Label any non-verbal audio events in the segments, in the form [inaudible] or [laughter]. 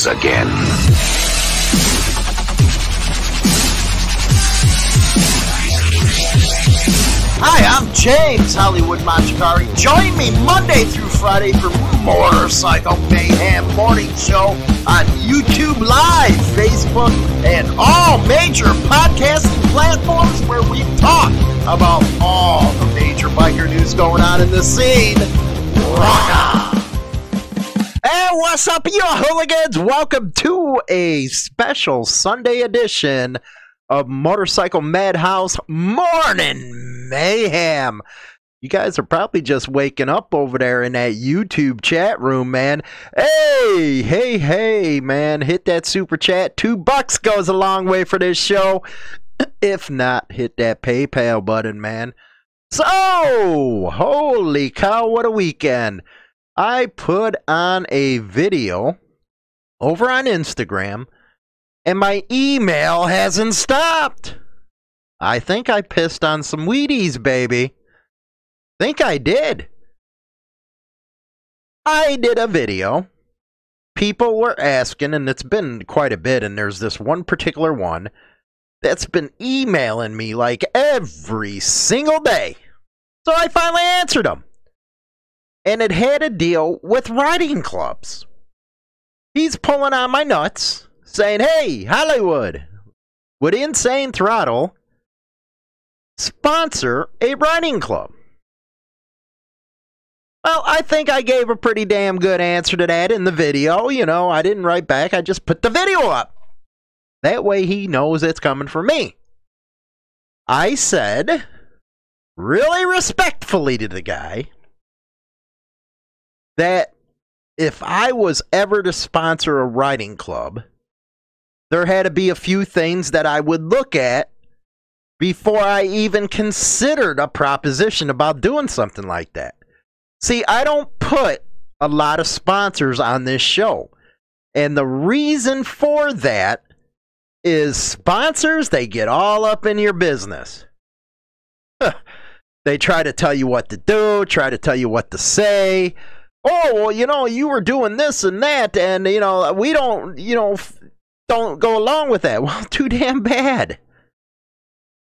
begins again. Hi, I'm James Hollywood Machikari. Join me Monday through Friday for Motorcycle Mayhem Morning Show on YouTube Live, Facebook, and all major podcasting platforms where we talk about all the major biker news going on in the scene. Rock on! Hey, what's up, you hooligans? Welcome to a special Sunday edition of Motorcycle Madhouse Morning Mayhem. You guys are probably just waking up over there in that YouTube chat room, man. Hey, hey, hey, man. Hit that super chat. Two bucks goes a long way for this show. [clears throat] If not, hit that PayPal button, man. So, holy cow, what a weekend. I put on a video over on Instagram and my email hasn't stopped. I think I pissed on some Wheaties, baby. Think I did. I did a video. People were asking, and it's been quite a bit, and there's this one particular one that's been emailing me like every single day. So I finally answered them. And it had a deal with riding clubs. He's pulling on my nuts saying, Hey, Hollywood, would Insane Throttle sponsor a riding club? Well, I think I gave a pretty damn good answer to that in the video. You know, I didn't write back, I just put the video up. That way he knows it's coming from me. I said, really respectfully to the guy, that if I was ever to sponsor a writing club, there had to be a few things that I would look at before I even considered a proposition about doing something like that. See, I don't put a lot of sponsors on this show. And the reason for that is sponsors, they get all up in your business. [laughs] they try to tell you what to do, try to tell you what to say. Oh, well, you know, you were doing this and that, and, you know, we don't, you know, don't go along with that. [laughs] Well, too damn bad.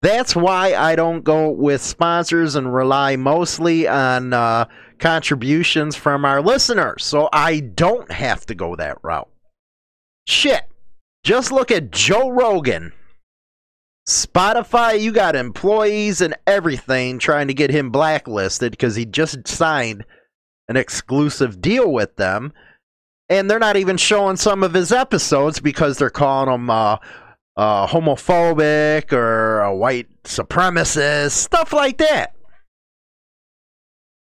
That's why I don't go with sponsors and rely mostly on uh, contributions from our listeners. So I don't have to go that route. Shit. Just look at Joe Rogan. Spotify, you got employees and everything trying to get him blacklisted because he just signed an exclusive deal with them and they're not even showing some of his episodes because they're calling him uh, uh, homophobic or a white supremacist, stuff like that.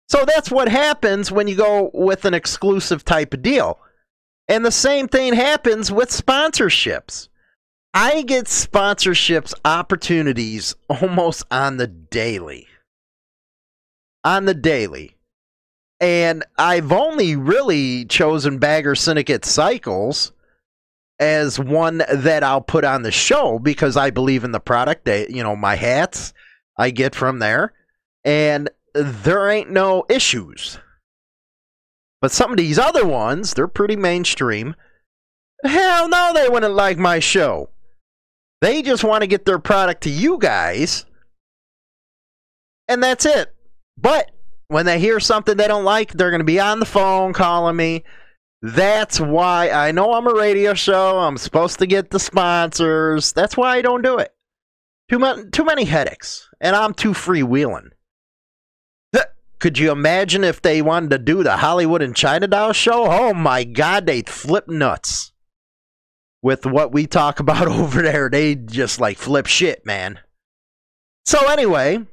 So that's what happens when you go with an exclusive type of deal. And the same thing happens with sponsorships. I get sponsorships opportunities almost on the daily. On the daily. And I've only really chosen Bagger Syndicate Cycles as one that I'll put on the show because I believe in the product. They, you know, my hats I get from there, and there ain't no issues. But some of these other ones, they're pretty mainstream. Hell no, they wouldn't like my show. They just want to get their product to you guys, and that's it. But when they hear something they don't like, they're going to be on the phone calling me. That's why I know I'm a radio show. I'm supposed to get the sponsors. That's why I don't do it. Too, much, too many headaches, and I'm too freewheeling. [laughs] Could you imagine if they wanted to do the Hollywood and China Doll show? Oh my God, they'd flip nuts with what we talk about [laughs] over there. They just like flip shit, man. So anyway,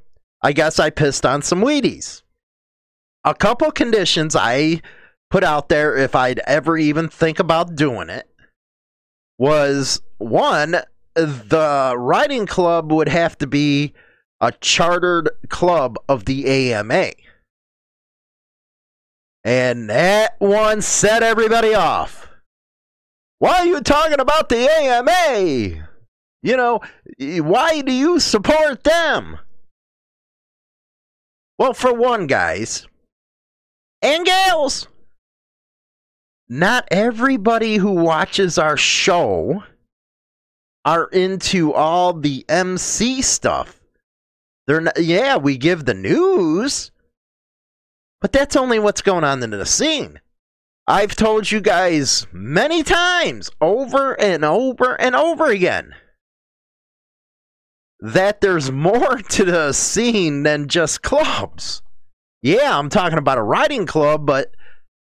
I guess I pissed on some Wheaties a couple conditions I put out there if I'd ever even think about doing it was one, the riding club would have to be a chartered club of the AMA. And that one set everybody off. Why are you talking about the AMA? You know, why do you support them? Well, for one, guys, and gals. not everybody who watches our show are into all the MC stuff. They're not, yeah, we give the news, but that's only what's going on in the scene. I've told you guys many times, over and over and over again, that there's [laughs] more to the scene than just clubs. Yeah, I'm talking about a riding club, but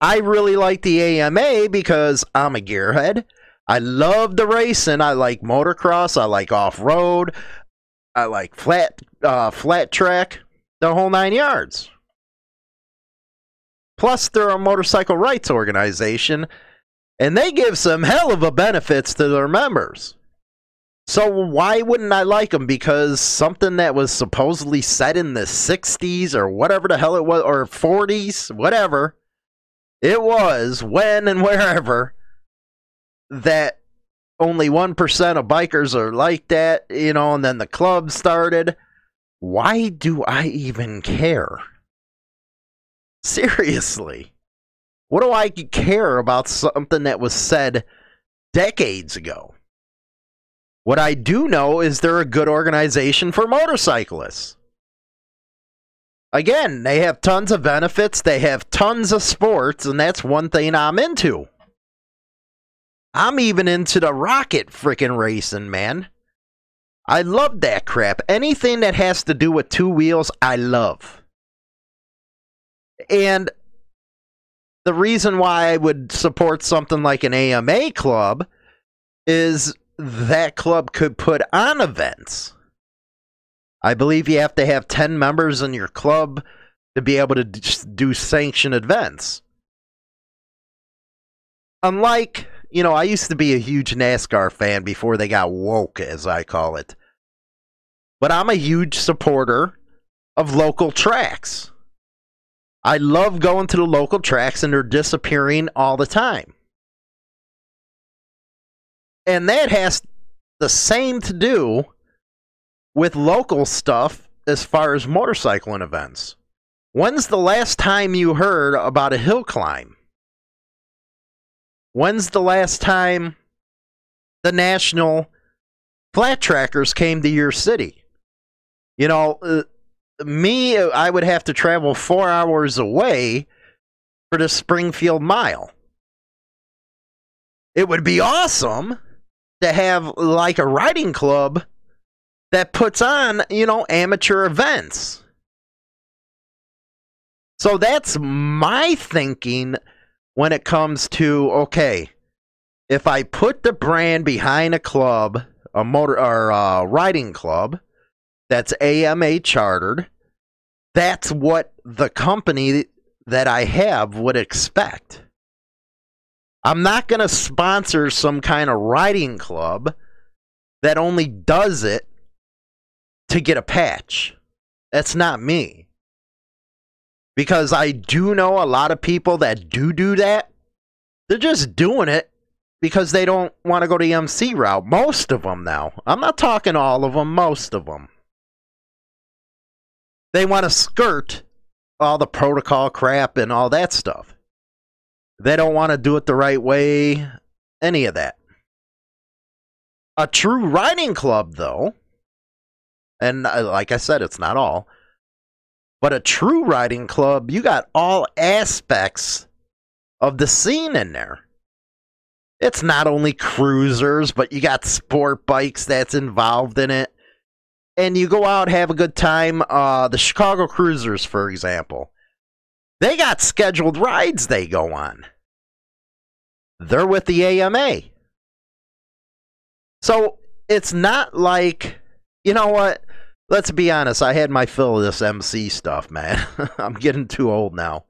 I really like the AMA because I'm a gearhead. I love the racing. I like motocross. I like off road. I like flat uh, flat track. The whole nine yards. Plus, they're a motorcycle rights organization, and they give some hell of a benefits to their members. So why wouldn't I like them? Because something that was supposedly set in the 60s or whatever the hell it was, or 40s, whatever it was, when and [laughs] wherever, that only 1% of bikers are like that, you know, and then the club started. Why do I even care? Seriously. What do I care about something that was said decades ago? What I do know is they're a good organization for motorcyclists. Again, they have tons of benefits, they have tons of sports, and that's one thing I'm into. I'm even into the rocket freaking racing, man. I love that crap. Anything that has to do with two wheels, I love. And the reason why I would support something like an AMA club is that club could put on events. I believe you have to have 10 members in your club to be able to do sanctioned events. Unlike, you know, I used to be a huge NASCAR fan before they got woke, as I call it. But I'm a huge supporter of local tracks. I love going to the local tracks and they're disappearing all the time. And that has the same to do with local stuff as far as motorcycling events. When's the last time you heard about a hill climb? When's the last time the national flat trackers came to your city? You know, uh, me, I would have to travel four hours away for the Springfield Mile. It would be awesome to have like a riding club that puts on, you know, amateur events. So that's my thinking when it comes to okay, if I put the brand behind a club, a motor or uh, a riding club that's AMA chartered, that's what the company that I have would expect. I'm not going to sponsor some kind of riding club that only does it to get a patch. That's not me. Because I do know a lot of people that do do that. They're just doing it because they don't want to go the MC route. Most of them now. I'm not talking all of them, most of them. They want to skirt all the protocol crap and all that stuff. They don't want to do it the right way, any of that. A true riding club, though, and uh, like I said, it's not all, but a true riding club, you got all aspects of the scene in there. It's not only cruisers, but you got sport bikes that's involved in it. And you go out, have a good time. Uh, the Chicago Cruisers, for example, they got scheduled rides they go on they're with the AMA. So it's not like, you know what? Let's be honest. I had my fill of this MC stuff, man. [laughs] I'm getting too old now.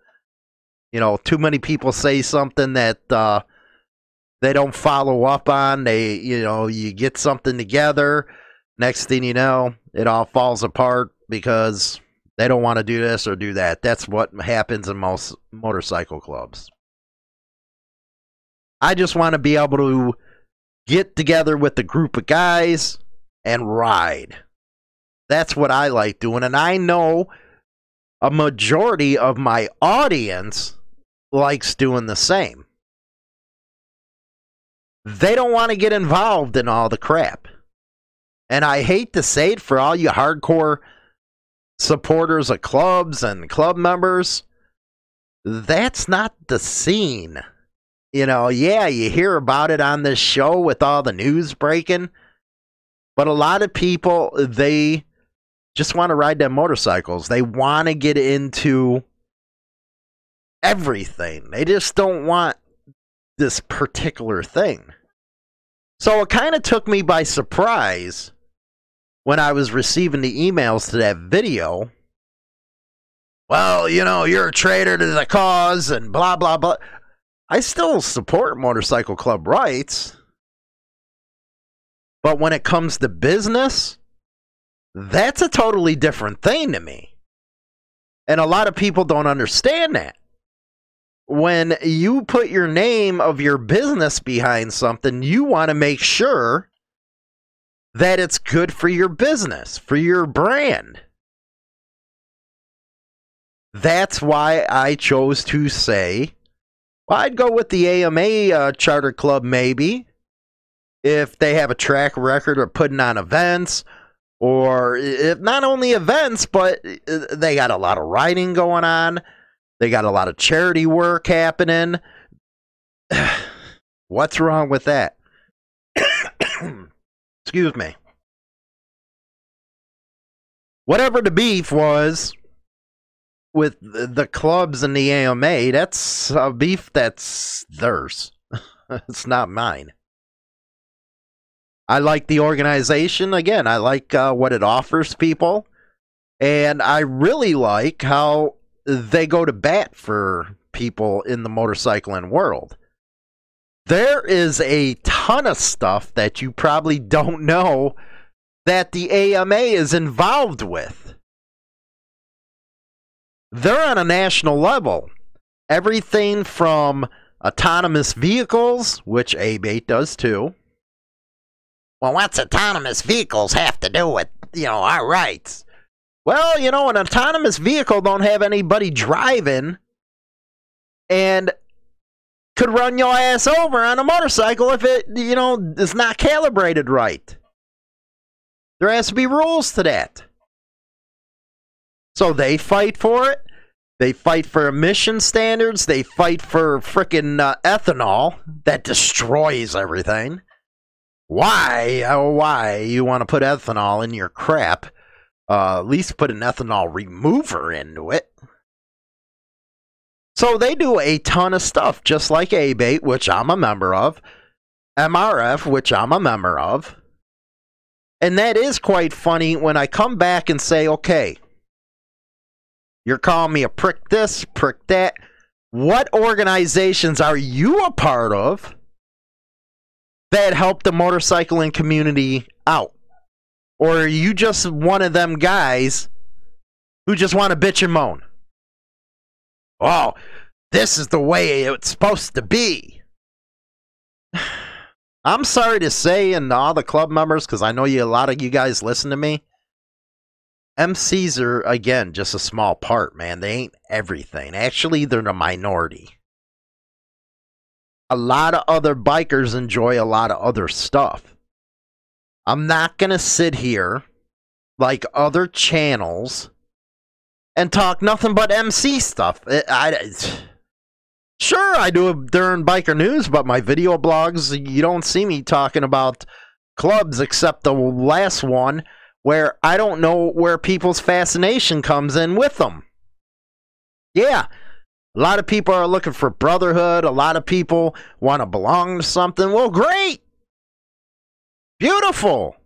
You know, too many people say something that uh, they don't follow up on. They, you know, you get something together. Next thing you know, it all falls apart because they don't want to do this or do that. That's what happens in most motorcycle clubs. I just want to be able to get together with a group of guys and ride. That's what I like doing. And I know a majority of my audience likes doing the same. they don't want to get involved in all the crap. And I hate to say it for all you hardcore supporters of clubs and club members, that's not the scene. You know, yeah, you hear about it on this show with all the news breaking, but a lot of people, they just want to ride their motorcycles. They want to get into everything. They just don't want this particular thing. So it kind of took me by surprise when I was receiving the emails to that video. Well, you know, you're a traitor to the cause and blah, blah, blah. I still support motorcycle club rights. But when it comes to business, that's a totally different thing to me. And a lot of people don't understand that. When you put your name of your business behind something, you want to make sure that it's good for your business, for your brand. That's why I chose to say, well, I'd go with the AMA uh, Charter Club maybe if they have a track record of putting on events or if not only events, but they got a lot of writing going on. They got a lot of charity work happening. [sighs] What's wrong with that? [coughs] Excuse me. Whatever the beef was with the clubs and the AMA, that's a beef that's theirs. [laughs] it's not mine. I like the organization. Again, I like uh, what it offers people. And I really like how they go to bat for people in the motorcycling world. There is a ton of stuff that you probably don't know that the AMA is involved with. They're on a national level. Everything from autonomous vehicles, which ABATE does too. Well, what's autonomous vehicles have to do with, you know, our rights? Well, you know, an autonomous vehicle don't have anybody driving and could run your ass over on a motorcycle if it, you know, is not calibrated right. There has to be rules to that. So they fight for it. They fight for emission standards. They fight for frickin' uh, ethanol that destroys everything. Why? Oh, why you want to put ethanol in your crap? Uh, at least put an ethanol remover into it. So they do a ton of stuff, just like ABATE, which I'm a member of, MRF, which I'm a member of. And that is quite funny when I come back and say, okay, you're calling me a prick this, prick that. What organizations are you a part of that help the motorcycling community out? Or are you just one of them guys who just want to bitch and moan? Oh, this is the way it's supposed to be. [sighs] I'm sorry to say, and all the club members, because I know you, a lot of you guys listen to me. MCs are again just a small part, man. They ain't everything. Actually, they're the minority. A lot of other bikers enjoy a lot of other stuff. I'm not gonna sit here like other channels and talk nothing but MC stuff. I, I, sure, I do it during biker news, but my video blogs, you don't see me talking about clubs except the last one where I don't know where people's fascination comes in with them. Yeah, a lot of people are looking for brotherhood. A lot of people want to belong to something. Well, great. Beautiful.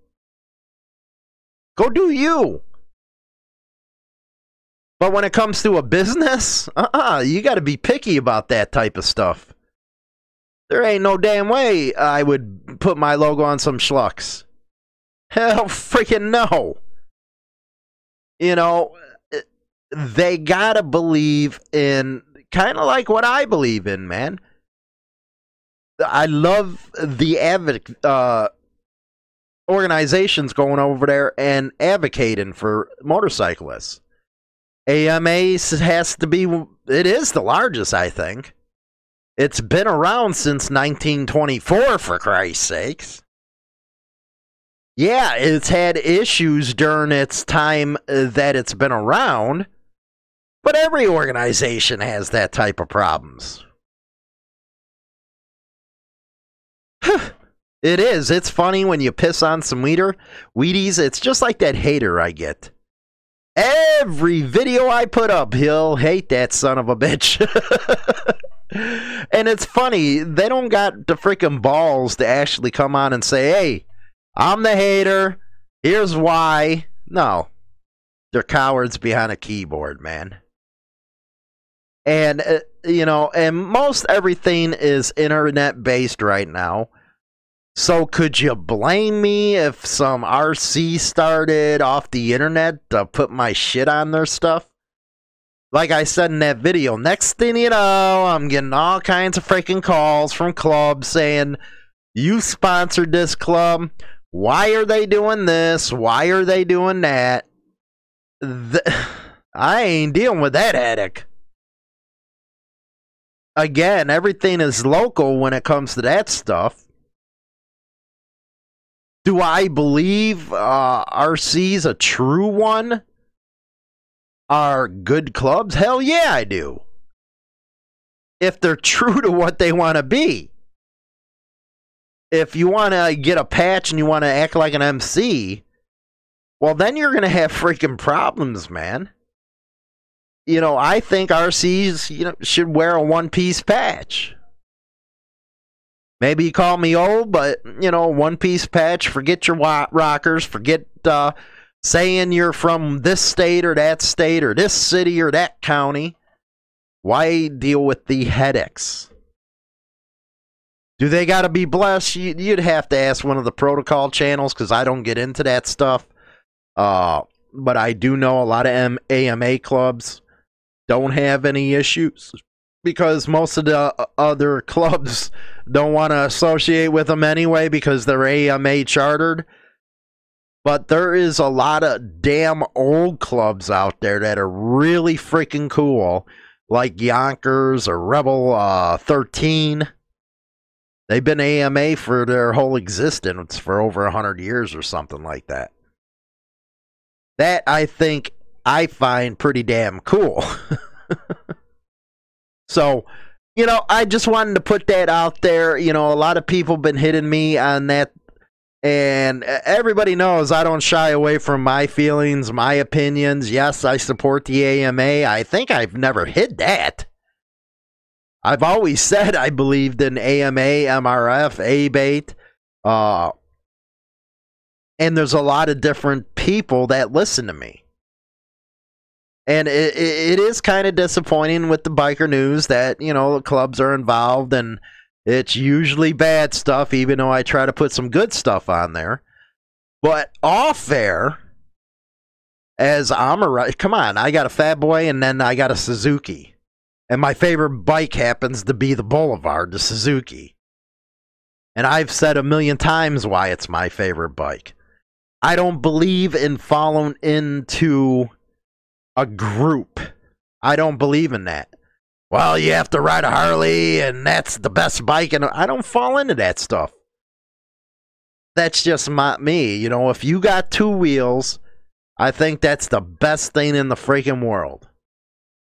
Go do you. But when it comes to a business, uh uh-uh, uh you got to be picky about that type of stuff. There ain't no damn way I would put my logo on some schlucks. Hell [laughs] freaking no. You know, they gotta believe in kind of like what I believe in, man. I love the advoc- uh, organizations going over there and advocating for motorcyclists. AMA has to be, it is the largest, I think. It's been around since 1924, for Christ's sakes. Yeah, it's had issues during its time uh, that it's been around, but every organization has that type of problems. [sighs] it is. It's funny when you piss on some weeder, Wheaties. It's just like that hater I get. Every video I put up, he'll hate that son of a bitch. [laughs] and it's funny, they don't got the freaking balls to actually come on and say, hey, I'm the hater. Here's why. No. They're cowards behind a keyboard, man. And, uh, you know, and most everything is internet based right now. So could you blame me if some RC started off the internet to put my shit on their stuff? Like I said in that video, next thing you know, I'm getting all kinds of freaking calls from clubs saying, You sponsored this club. Why are they doing this? Why are they doing that? The, [sighs] I ain't dealing with that headache. Again, everything is local when it comes to that stuff. Do I believe uh, RC's a true one? Are good clubs? Hell yeah, I do. If they're true to what they want to be. If you want to get a patch and you want to act like an MC, well, then you're going to have freaking problems, man. You know, I think RCs you know, should wear a one piece patch. Maybe you call me old, but you know, one piece patch. Forget your rockers. Forget uh, saying you're from this state or that state or this city or that county. Why deal with the headaches? Do they got to be blessed? You'd have to ask one of the protocol channels because I don't get into that stuff. Uh, but I do know a lot of M- AMA clubs don't have any issues because most of the other clubs don't want to associate with them anyway because they're AMA chartered. But there is a lot of damn old clubs out there that are really freaking cool, like Yonkers or Rebel uh, 13. They've been AMA for their whole existence for over 100 years or something like that. That I think I find pretty damn cool. [laughs] So, you know, I just wanted to put that out there. You know, a lot of people been hitting me on that and everybody knows I don't shy away from my feelings, my opinions. Yes, I support the AMA. I think I've never hid that. I've always [laughs] said I believed in AMA, MRF, ABATE. Uh, and there's a lot of different people that listen to me. And it, it is kind of disappointing with the biker news that, you know, clubs are involved and it's usually bad stuff, even though I try to put some good stuff on there. But off air, as I'm a come on, I got a Fat Boy and then I got a Suzuki. And my favorite bike happens to be the Boulevard, the Suzuki. And I've said a million times why it's my favorite bike. I don't believe in falling into a group. I don't believe in that. Well, you have to ride a Harley and that's the best bike and I don't fall into that stuff. That's just not me, you know, if you got two wheels, I think that's the best thing in the freaking world.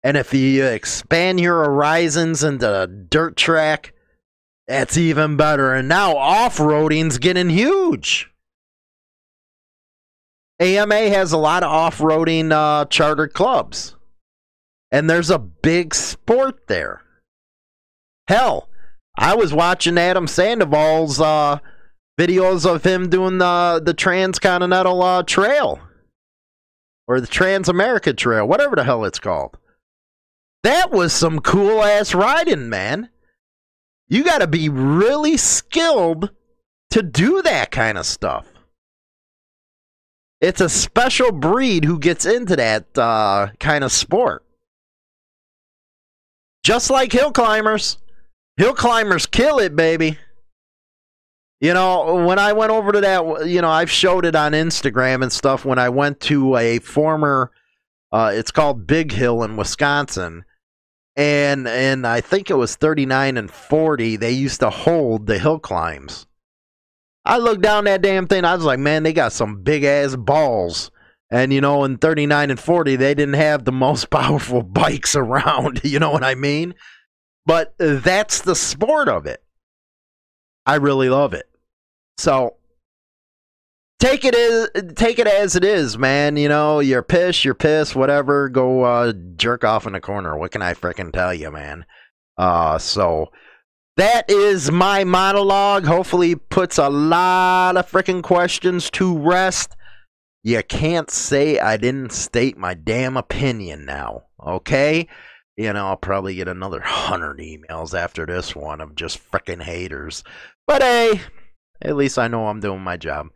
And if you expand your horizons into a dirt track, that's even better. And now off-roading's getting huge. AMA has a lot of off-roading uh, chartered clubs, and there's a big sport there. Hell, I was watching Adam Sandoval's uh, videos of him doing the the Transcontinental uh, Trail or the Trans America Trail, whatever the hell it's called. That was some cool ass riding, man. You got to be really skilled to do that kind of stuff. It's a special breed who gets into that uh, kind of sport. Just like hill climbers. Hill climbers kill it, baby. You know, when I went over to that, you know, I've showed it on Instagram and stuff. When I went to a former, uh, it's called Big Hill in Wisconsin, and and I think it was 39 and 40. They used to hold the hill climbs. I looked down that damn thing. I was like, man, they got some big ass balls. And you know, in 39 and 40, they didn't have the [laughs] most powerful bikes around. [laughs] You know what I mean? But that's the sport of it. I really love it. So take it as take it as it is, man. You know, you're pissed, you're pissed, whatever. Go uh, jerk off in the corner. What can I freaking tell you, man? Uh, so that is my monologue. Hopefully, puts a lot of freaking questions to rest. You can't say I didn't state my damn opinion now, okay? You know, I'll probably get another hundred emails after this one of just freaking haters. But hey, at least I know I'm doing my job.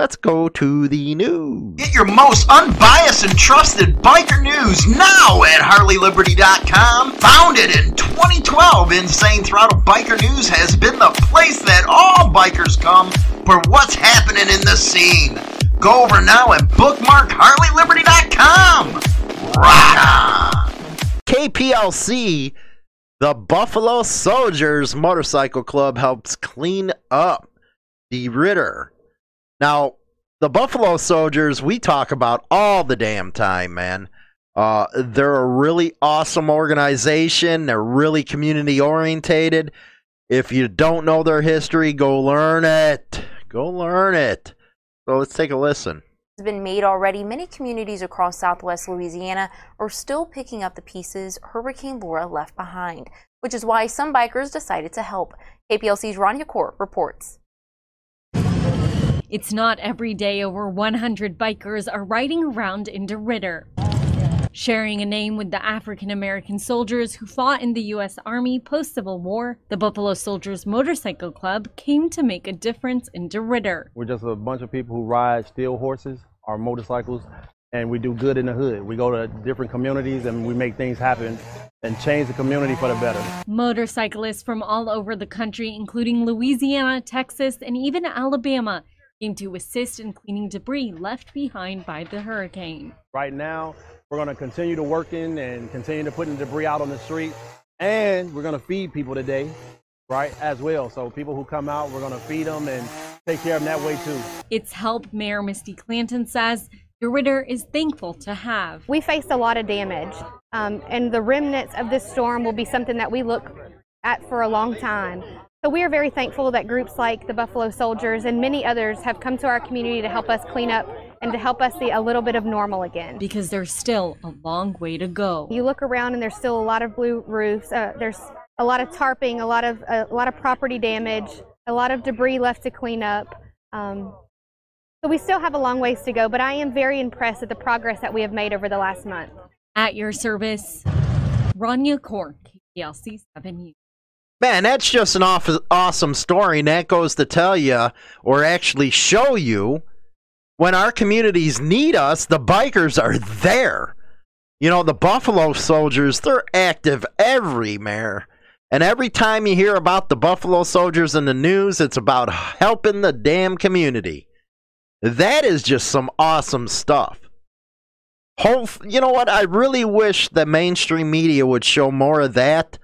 Let's go to the news. Get your most unbiased and trusted biker news now at HarleyLiberty.com. Founded in 2012, Insane Throttle Biker News has been the place that all bikers come for what's happening in the scene. Go over now and bookmark HarleyLiberty.com. Rock on! KPLC, the Buffalo Soldiers Motorcycle Club helps clean up DeRidder. Now, the Buffalo Soldiers, we talk about all the damn time, man. Uh, they're a really awesome organization. They're really community orientated. If you don't know their history, go learn it. Go learn it. So let's take a listen has been made already, many communities across southwest Louisiana are still picking up the pieces Hurricane Laura left behind, which is why some bikers decided to help. KPLC's Rania Court reports. It's not every day over 100 bikers are riding around in DeRidder. Sharing a name with the African American soldiers who fought in the U.S. Army post Civil War, the Buffalo Soldiers Motorcycle Club came to make a difference in DeRidder. We're just a bunch of people who ride steel horses our motorcycles, and we do good in the hood. We go to different communities and we make things happen and change the community for the better. Motorcyclists from all over the country, including Louisiana, Texas, and even Alabama, came to assist in cleaning debris left behind by the hurricane. Right now, we're going to continue to work in and continue to put putting debris out on the street, and we're going to feed people today, right, as well. So people who come out, we're going to feed them and take care of them that way too. It's help Mayor Misty Clanton says DeRidder is thankful to have. We faced a lot of damage, um, and the remnants of this storm will be something that we look at for a long time. So we are very thankful that groups like the Buffalo Soldiers and many others have come to our community to help us clean up and to help us see a little bit of normal again. Because there's still a long way to go. You look around and there's still a lot of blue roofs. Uh, there's a lot of tarping, a lot of a lot of property damage a lot of debris left to clean up. Um, so we still have a long ways to go, but I am very impressed at the progress that we have made over the last month. At your service, Rania Cork, KPLC 7 News. Man, that's just an off- awesome story, and that goes to tell you, or actually show you, when our communities need us, the bikers are there. You know, the Buffalo Soldiers, they're active everywhere. And every time you hear about the Buffalo Soldiers in the news, it's about helping the damn community. That is just some awesome stuff. Hope, you know what? I really wish the mainstream media would show more of that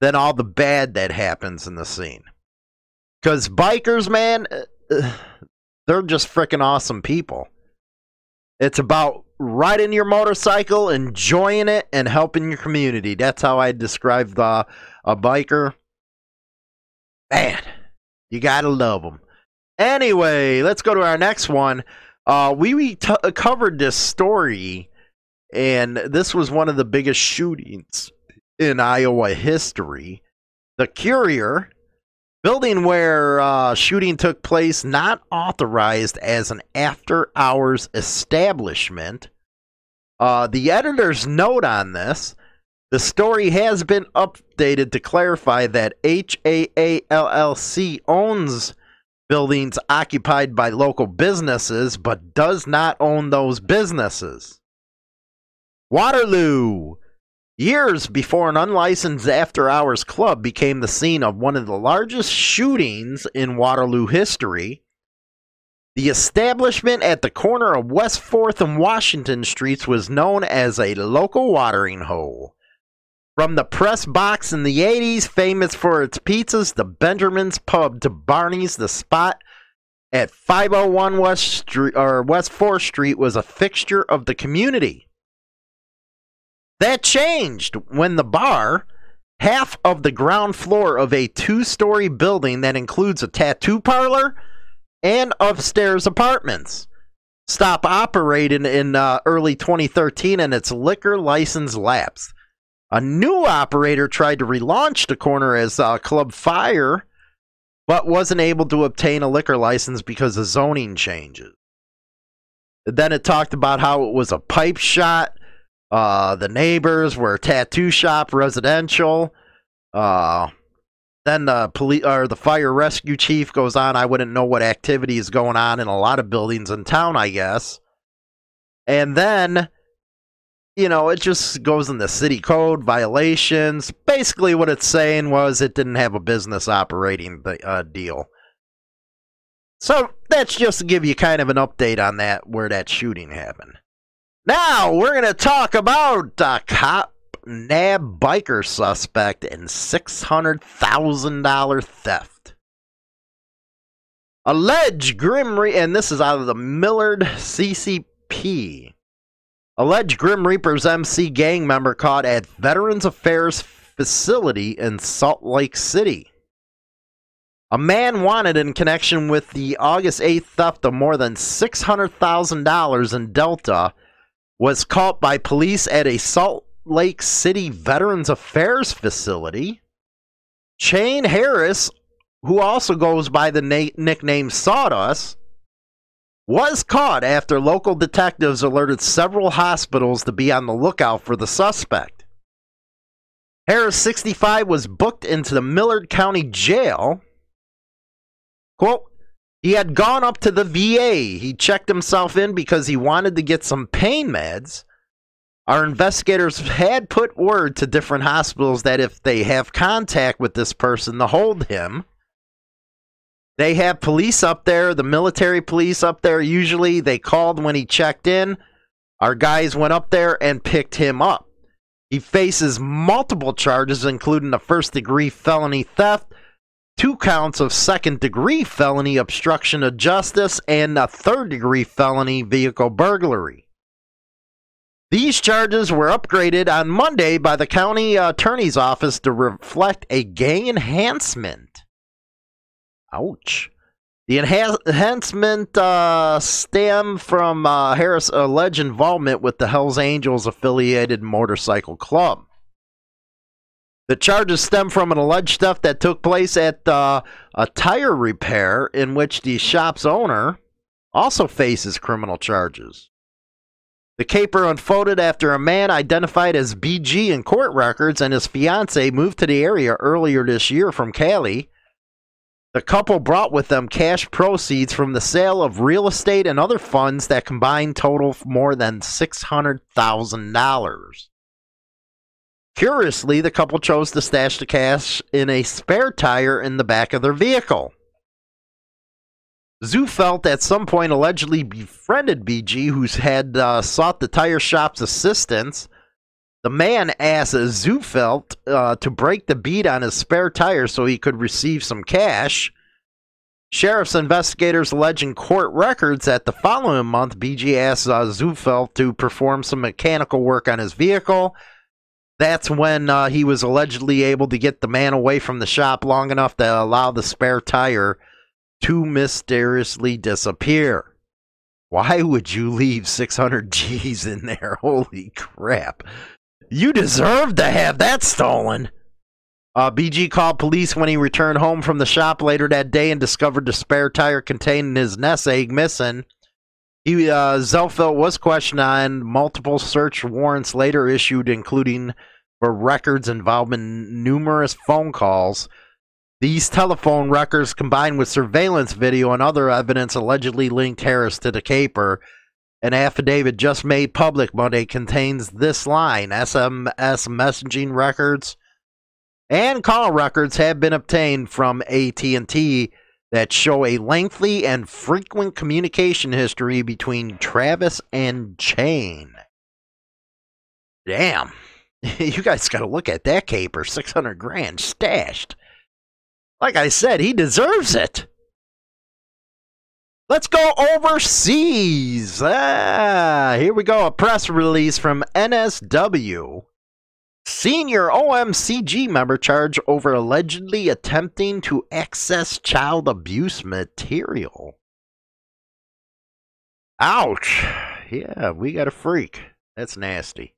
than all the bad that happens in the scene. Because bikers, man, uh, they're just freaking awesome people. It's about riding your motorcycle, enjoying it, and helping your community. That's how I describe the a biker. Man, you gotta love them. Anyway, let's go to our next one. Uh, we t- covered this story, and this was one of the biggest shootings in Iowa history. The Courier building where uh, shooting took place not authorized as an after hours establishment. Uh, the editor's note on this the story has been updated to clarify that HAALLC owns buildings occupied by local businesses but does not own those businesses. Waterloo. Years before an unlicensed after hours club became the scene of one of the largest shootings in Waterloo history, the establishment at the corner of West 4th and Washington Streets was known as a local watering hole. From the press box in the 80s, famous for its pizzas, the Benjamin's Pub to Barney's, the spot at 501 West Street or West 4th Street was a fixture of the community. That changed when the bar, half of the ground floor of a two-story building that includes a tattoo parlor and upstairs apartments, stopped operating in uh, early 2013 and its liquor license lapsed. A new operator tried to relaunch the corner as uh, Club Fire, but wasn't able to obtain a liquor license because of zoning changes. Then it talked about how it was a pipe shot. Uh, the neighbors were tattoo shop, residential. Uh, then the police or the fire rescue chief goes on. I wouldn't know what activity is going on in a lot of buildings in town, I guess. And then you know, it just goes in the city code violations. Basically, what it's saying was it didn't have a business operating uh, deal. So that's just to give you kind of an update on that, where that shooting happened. Now we're going to talk about a cop nab biker suspect in $600,000 theft. Alleged Grim Re- and this is out of the Millard CCP. Alleged Grim Reaper's MC gang member caught at Veterans Affairs facility in Salt Lake City. A man wanted in connection with the August 8th theft of more than $600,000 in Delta was caught by police at a Salt Lake City Veterans Affairs facility. Shane Harris, who also goes by the na- nickname Sawdust, was caught after local detectives alerted several hospitals to be on the lookout for the suspect. Harris, 65, was booked into the Millard County Jail. Quote, he had gone up to the VA. He checked himself in because he wanted to get some pain meds. Our investigators had put word to different hospitals that if they have contact with this person to hold him, they have police up there, the military police up there. Usually they called when he checked in. Our guys went up there and picked him up. He faces multiple charges, including a first degree felony theft, two counts of second degree felony obstruction of justice, and a third degree felony vehicle burglary. These charges were upgraded on Monday by the county attorney's office to reflect a gang enhancement. Ouch. The enhancement uh, stem from uh, Harris' alleged involvement with the Hells Angels affiliated motorcycle club. The charges stem from an alleged theft that took place at uh, a tire repair in which the shop's owner also faces criminal charges. The caper unfolded after a man identified as BG in court records and his fiancee moved to the area earlier this year from Cali the couple brought with them cash proceeds from the sale of real estate and other funds that combined total more than $600,000. Curiously, the couple chose to stash the cash in a spare tire in the back of their vehicle. Zufelt at some point allegedly befriended BG, who had uh, sought the tire shop's assistance the man asked Zufelt uh, to break the bead on his spare tire so he could receive some cash. Sheriff's investigators allege in court records that the following month, BG asked uh, Zufelt to perform some mechanical work on his vehicle. That's when uh, he was allegedly able to get the man away from the shop long enough to allow the spare tire to mysteriously disappear. Why would you leave 600 G's in there? [laughs] Holy crap. You deserve to have that stolen. Uh, BG called police when he returned home from the shop later that day and discovered the spare tire containing his nest egg missing. He, uh, was questioned on multiple search warrants later issued, including for records involving numerous phone calls. These telephone records, combined with surveillance video and other evidence, allegedly linked Harris to the caper. An affidavit just made public Monday contains this line SMS messaging records and call records have been obtained from AT&T that show a lengthy and frequent communication history between Travis and Shane. Damn. [laughs] you guys got to look at that caper 600 grand stashed. Like I said, he deserves it. Let's go overseas. Ah, here we go. A press release from NSW. Senior OMCG member charged over allegedly attempting to access child abuse material. Ouch. Yeah, we got a freak. That's nasty.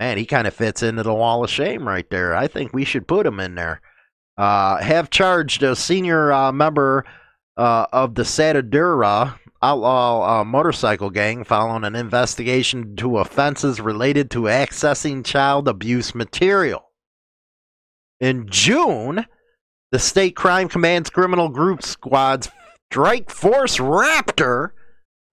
Man, he kind of fits into the wall of shame right there. I think we should put him in there. Uh, have charged a senior uh, member uh, of the Satudarah outlaw uh, motorcycle gang following an investigation into offenses related to accessing child abuse material. In June, the State Crime Command's criminal group squad's Strike Force Raptor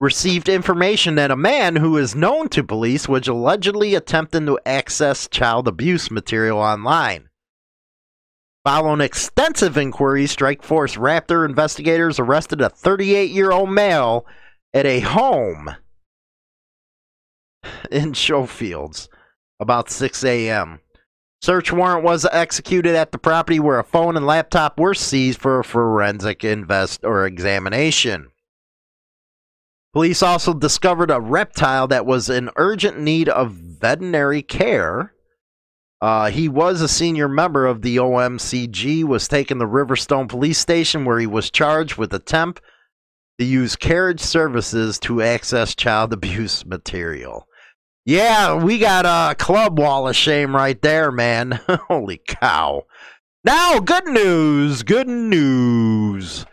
received information that a man who is known to police was allegedly attempting to access child abuse material online. Following extensive inquiries, Strike Force Raptor investigators arrested a 38 year old male at a home in Schofields about 6 a.m. Search warrant was executed at the property where a phone and laptop were seized for forensic invest or examination. Police also discovered a reptile that was in urgent need of veterinary care uh, he was a senior member of the OMCG, was taken to Riverstone Police Station where he was charged with attempt to use carriage services to access child [laughs] abuse material. Yeah, we got a club wall of shame right there, man. [laughs] Holy cow. Now, good news, good news.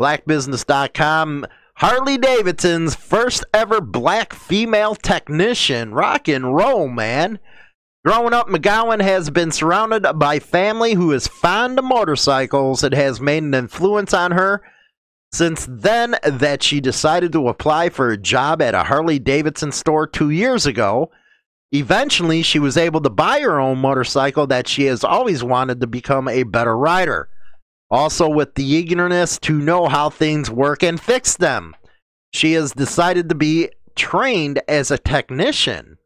Blackbusiness.com. Harley Davidson's first ever black female technician. Rock and roll, man. Growing up, McGowan has been surrounded by family who is fond of motorcycles. It has made an influence on her since then that she decided to apply for a job at a Harley Davidson store two years ago. Eventually, she was able to buy her own motorcycle that she has always wanted to become a better rider. Also, with the eagerness to know how things work and fix them, she has decided to be trained as a technician.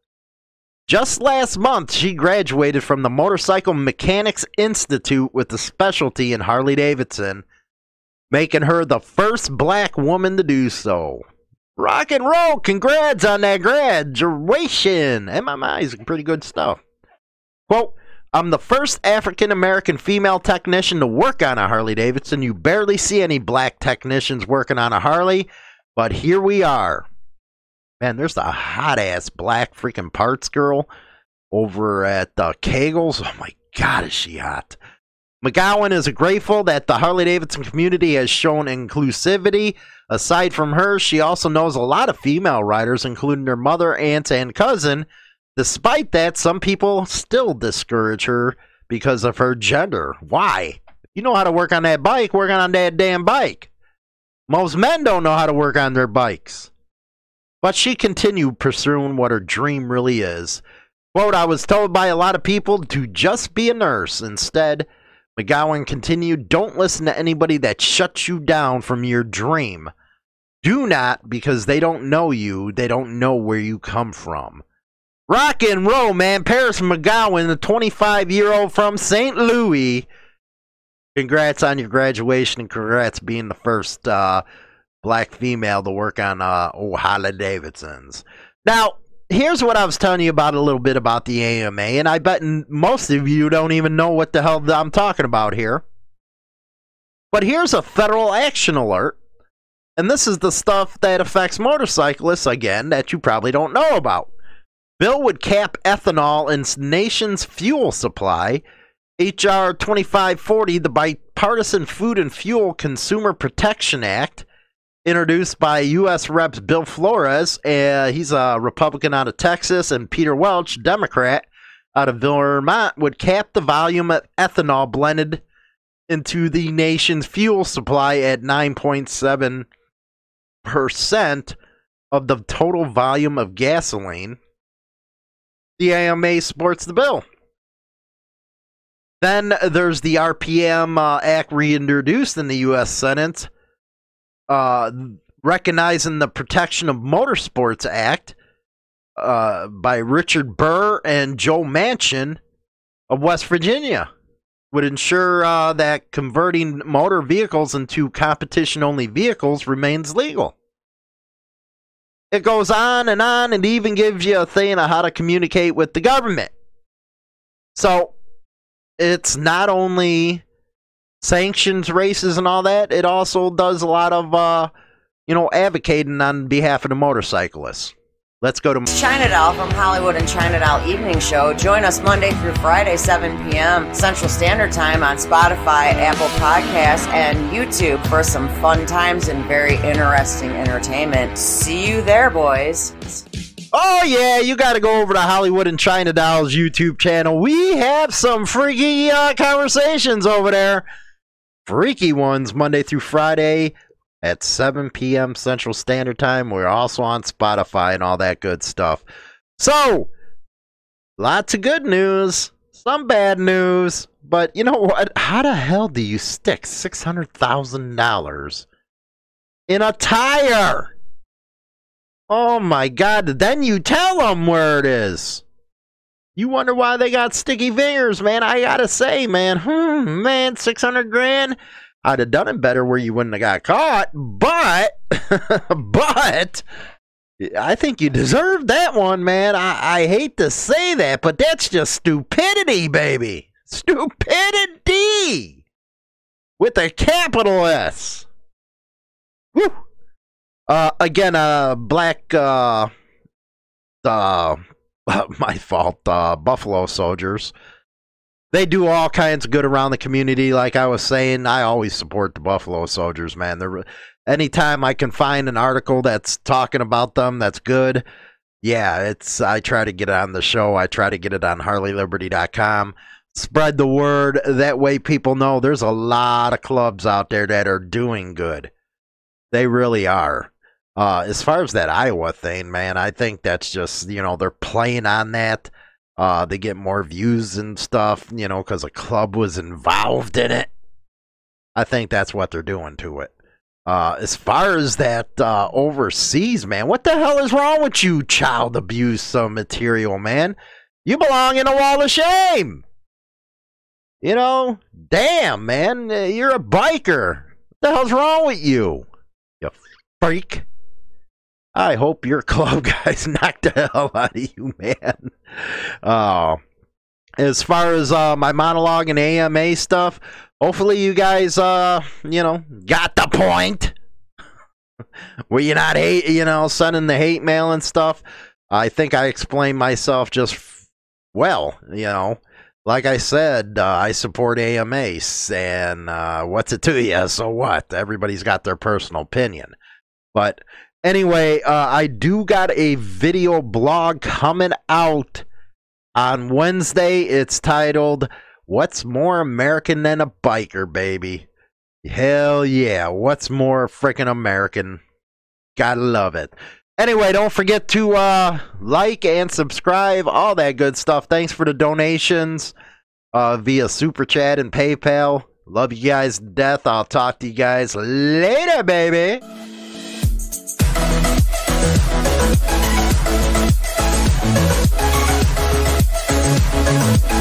Just last month, she graduated from the Motorcycle Mechanics Institute with a specialty in Harley Davidson, making her the first black woman to do so. Rock and roll! Congrats on that graduation! MMI is pretty good stuff. Quote, I'm the first African American female technician to work on a Harley Davidson. You barely see any black technicians working on a Harley, but here we are. Man, there's the hot ass black freaking parts girl over at uh, Kegels. Oh my God, is she hot? McGowan is grateful that the Harley Davidson community has shown inclusivity. Aside from her, she also knows a lot of female riders, including her mother, aunt, and cousin. Despite that, some people still discourage her because of her gender. Why? You know how to work on that bike, work on that damn bike. Most men don't know how to work on their bikes. But she continued pursuing what her dream really is. Quote, I was told by a lot of people to just be a nurse. Instead, McGowan continued, Don't listen to anybody that shuts you down from your dream. Do not, because they don't know you, they don't know where you come from. Rock and roll, man. Paris McGowan, the 25 year old from St. Louis. Congrats on your graduation and congrats being the first uh, black female to work on uh, oh, Harley Davidsons. Now, here's what I was telling you about a little bit about the AMA, and I bet most of you don't even know what the hell I'm talking about here. But here's a federal action alert, and this is the stuff that affects motorcyclists again that you probably don't know about. Bill would cap ethanol in nation's fuel supply. H.R. 2540, the Bipartisan Food and Fuel Consumer Protection Act, introduced by U.S. Reps Bill Flores. Uh, he's a Republican out of Texas, and Peter Welch, Democrat out of Vermont, would cap the volume of ethanol blended into the nation's fuel supply at 9.7% of the total volume of gasoline. The AMA supports the bill. Then there's the RPM uh, Act reintroduced in the U.S. Senate uh, recognizing the Protection of Motorsports Act, uh, by Richard Burr and Joe Manchin of West Virginia would ensure uh, that converting motor vehicles into competition only vehicles remains legal. It goes on and on and even gives you a thing on how to communicate with the government. So it's not only sanctions races and all that, it also does a lot of, uh, you know, advocating on behalf of the motorcyclists. Let's go to China Doll from Hollywood and China Doll Evening Show. Join us Monday through Friday, 7 p.m. Central Standard Time on Spotify, Apple Podcasts, and YouTube for some fun times and very interesting entertainment. See you there, boys. Oh yeah, you got to go over to Hollywood and China Doll's YouTube channel. We have some freaky uh, conversations over there. Freaky ones Monday through Friday at 7 p.m. Central Standard Time. We're also on Spotify and all that good stuff. So, lots of good news, some bad news, but you know what? How the hell do you stick $600,000 in a tire? Oh my god, then you tell them where it is. You wonder why they got sticky fingers, man. I gotta say, man, hmm, man, 600 grand I'd have done it better where you wouldn't have got caught, but [laughs] but I think you deserved that one, man. I, I hate to say that, but that's just stupidity, baby. Stupidity with a capital S. Woo. Uh, again, uh, black, uh, uh, [laughs] my fault, uh, Buffalo soldiers they do all kinds of good around the community. Like I was saying, I always support the Buffalo Soldiers, man. They're, anytime I can find an article that's talking about them, that's good. Yeah, it's I try to get it on the show. I try to get it on HarleyLiberty.com. Spread the word. That way people know there's a lot of clubs out there that are doing good. They really are. Uh, as far as that Iowa thing, man, I think that's just, you know, they're playing on that uh, they get more views and stuff, you know, because a club was involved in it. I think that's what they're doing to it. Uh, as far as that uh, overseas, man, what the hell is wrong with you, child abuse uh, material, man? You belong in a wall of shame. You know, damn, man, you're a biker. What the hell's wrong with you? You freak. I hope your [laughs] club guys knocked the hell out of you, man. Uh, as far as uh, my monologue and AMA stuff, hopefully you guys, uh, you know, got the point. [laughs] Were you not hate, you know, sending the hate mail and stuff? I think I explained myself just well, you know. Like I said, uh, I support AMAs, and uh, what's it to you? So what? Everybody's got their personal opinion. But Anyway, uh, I do got a video blog coming out on Wednesday. It's titled What's More American Than a Biker, Baby? Hell yeah. What's more freaking American? Gotta love it. Anyway, don't forget to uh, like and subscribe, all that good stuff. Thanks for the donations uh, via Super Chat and PayPal. Love you guys to death. I'll talk to you guys later, baby. We'll